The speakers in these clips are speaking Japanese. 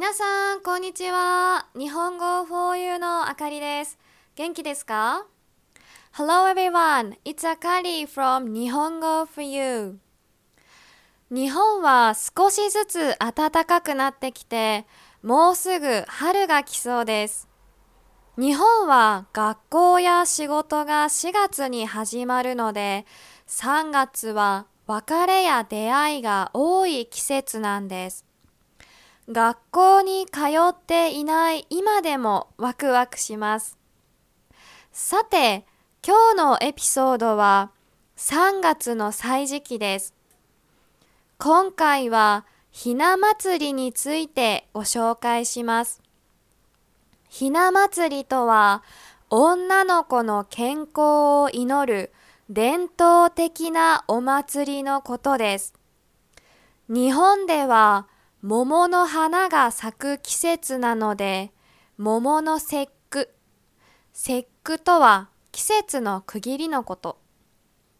皆さん、こんにちは。日本語 for you のあかりです。元気ですか ?Hello everyone, it's Akari from 日本語 for you. 日本は少しずつ暖かくなってきて、もうすぐ春が来そうです。日本は学校や仕事が4月に始まるので、3月は別れや出会いが多い季節なんです。学校に通っていない今でもワクワクします。さて、今日のエピソードは3月の歳時期です。今回はひな祭りについてご紹介します。ひな祭りとは女の子の健康を祈る伝統的なお祭りのことです。日本では桃の花が咲く季節なので、桃の節句。節句とは季節の区切りのこと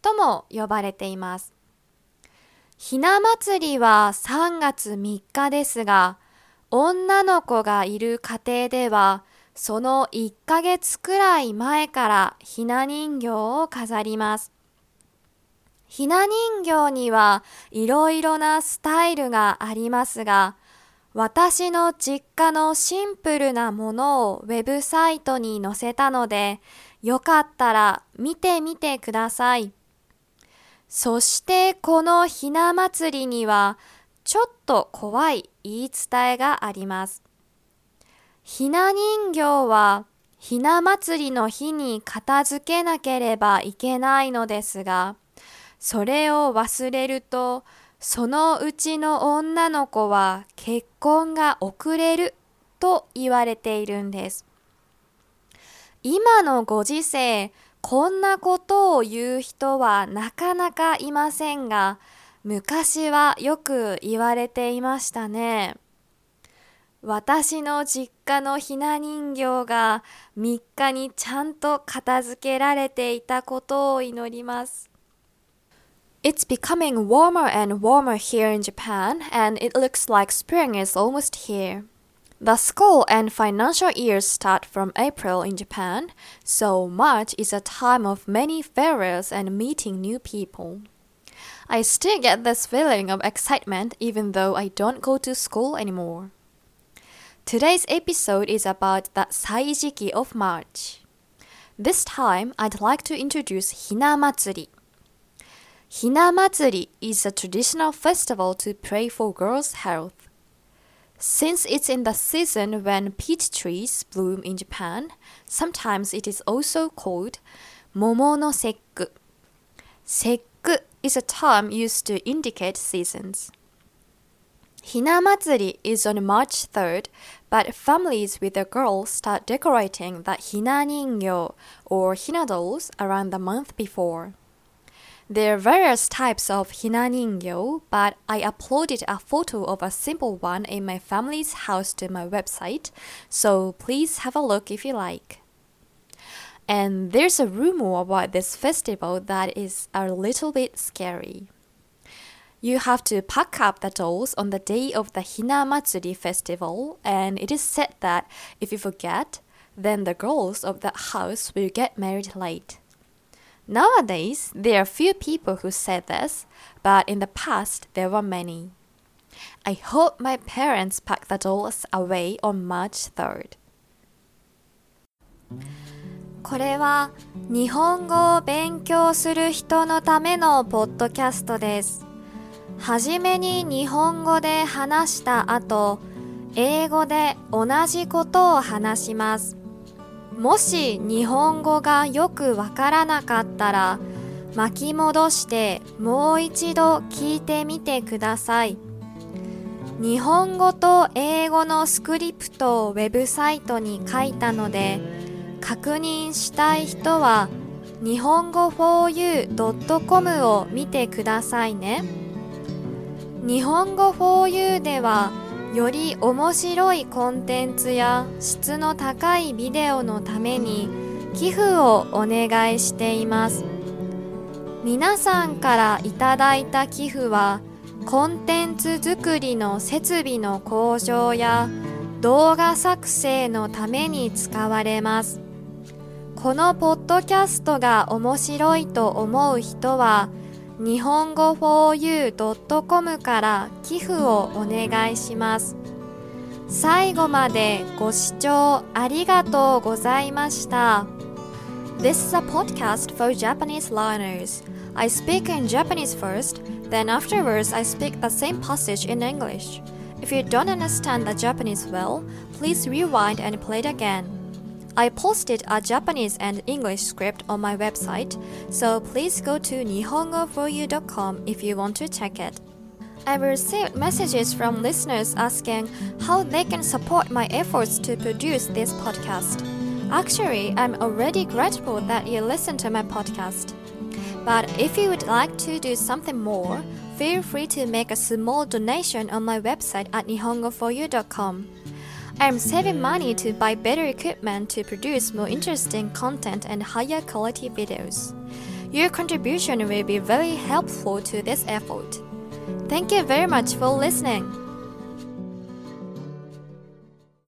とも呼ばれています。ひな祭りは3月3日ですが、女の子がいる家庭では、その1ヶ月くらい前からひな人形を飾ります。ひな人形にはいろいろなスタイルがありますが、私の実家のシンプルなものをウェブサイトに載せたので、よかったら見てみてください。そしてこのひな祭りには、ちょっと怖い言い伝えがあります。ひな人形は、ひな祭りの日に片付けなければいけないのですが、それを忘れると、そのうちの女の子は結婚が遅れると言われているんです。今のご時世、こんなことを言う人はなかなかいませんが、昔はよく言われていましたね。私の実家のひな人形が3日にちゃんと片付けられていたことを祈ります。It's becoming warmer and warmer here in Japan, and it looks like spring is almost here. The school and financial years start from April in Japan, so March is a time of many farewells and meeting new people. I still get this feeling of excitement even though I don't go to school anymore. Today's episode is about the Saijiki of March. This time, I'd like to introduce Hina Matsuri. Hina Matsuri is a traditional festival to pray for girls' health. Since it's in the season when peach trees bloom in Japan, sometimes it is also called Momo no Sekku. Sekku is a term used to indicate seasons. Hina Matsuri is on March 3rd, but families with a girl start decorating the Hina Ningyo or Hina dolls around the month before. There are various types of hina ningyo, but I uploaded a photo of a simple one in my family's house to my website, so please have a look if you like. And there's a rumor about this festival that is a little bit scary. You have to pack up the dolls on the day of the Hina Matsuri festival, and it is said that if you forget, then the girls of that house will get married late. Nowadays, there are few people who say this, but in the past, there were many. I hope my parents pack the dolls away on March 3rd. これは日本語を勉強する人のためのポッドキャストです。はじめに日本語で話した後、英語で同じことを話します。もし日本語がよくわからなかったら巻き戻してもう一度聞いてみてください。日本語と英語のスクリプトをウェブサイトに書いたので確認したい人は日本語 4u.com を見てくださいね。日本語 4u ではより面白いコンテンツや質の高いビデオのために寄付をお願いしています。皆さんからいただいた寄付はコンテンツ作りの設備の向上や動画作成のために使われます。このポッドキャストが面白いと思う人は日本語 4u.com から寄付をお願いします最後までご視聴ありがとうございました This is a podcast for Japanese learners. I speak in Japanese first, then afterwards I speak the same passage in English. If you don't understand the Japanese well, please rewind and play it again. I posted a Japanese and English script on my website, so please go to nihongo4u.com if you want to check it. I received messages from listeners asking how they can support my efforts to produce this podcast. Actually, I'm already grateful that you listen to my podcast. But if you would like to do something more, feel free to make a small donation on my website at nihongo4u.com. I'm saving money to buy better equipment to produce more interesting content and higher quality videos. Your contribution will be very helpful to this effort. Thank you very much for listening.